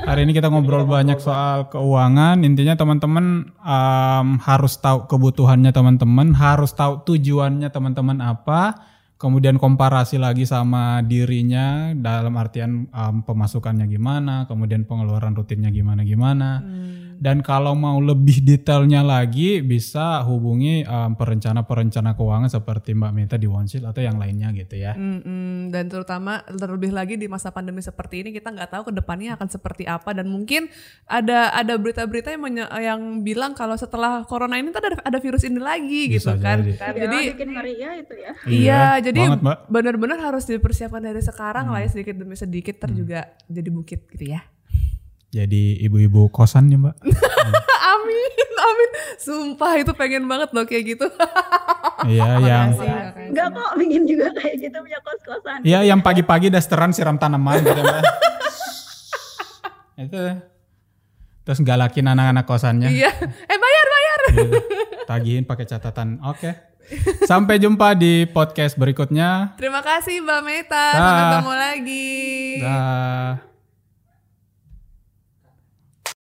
Hari ini kita ngobrol banyak soal keuangan. Intinya teman-teman um, harus tahu kebutuhannya teman-teman, harus tahu tujuannya teman-teman apa kemudian komparasi lagi sama dirinya dalam artian um, pemasukannya gimana, kemudian pengeluaran rutinnya gimana gimana. Hmm. Dan kalau mau lebih detailnya lagi bisa hubungi um, perencana-perencana keuangan seperti Mbak Mita di OneSheet atau yang lainnya gitu ya. Hmm, hmm. Dan terutama terlebih lagi di masa pandemi seperti ini kita nggak tahu ke depannya akan seperti apa dan mungkin ada ada berita-berita yang yang bilang kalau setelah corona ini ada ada virus ini lagi bisa gitu kan. Jadi, jadi bikin ngeri ya itu ya. Iya, iya jadi benar-benar harus dipersiapkan dari sekarang hmm. lah ya hmm. sedikit demi sedikit ter hmm. juga jadi bukit gitu ya. Jadi ibu-ibu kosan ya mbak. amin, amin. Sumpah itu pengen banget loh kayak gitu. Iya yang. Enggak kok ingin juga kayak gitu punya kos-kosan. Iya yang pagi-pagi dasteran siram tanaman gitu mbak. itu terus galakin anak-anak kosannya. Iya. Eh bayar bayar. Iya. Tagihin pakai catatan. Oke. Okay. Sampai jumpa di podcast berikutnya. Terima kasih Mbak Meta. Sampai ketemu lagi. Dah.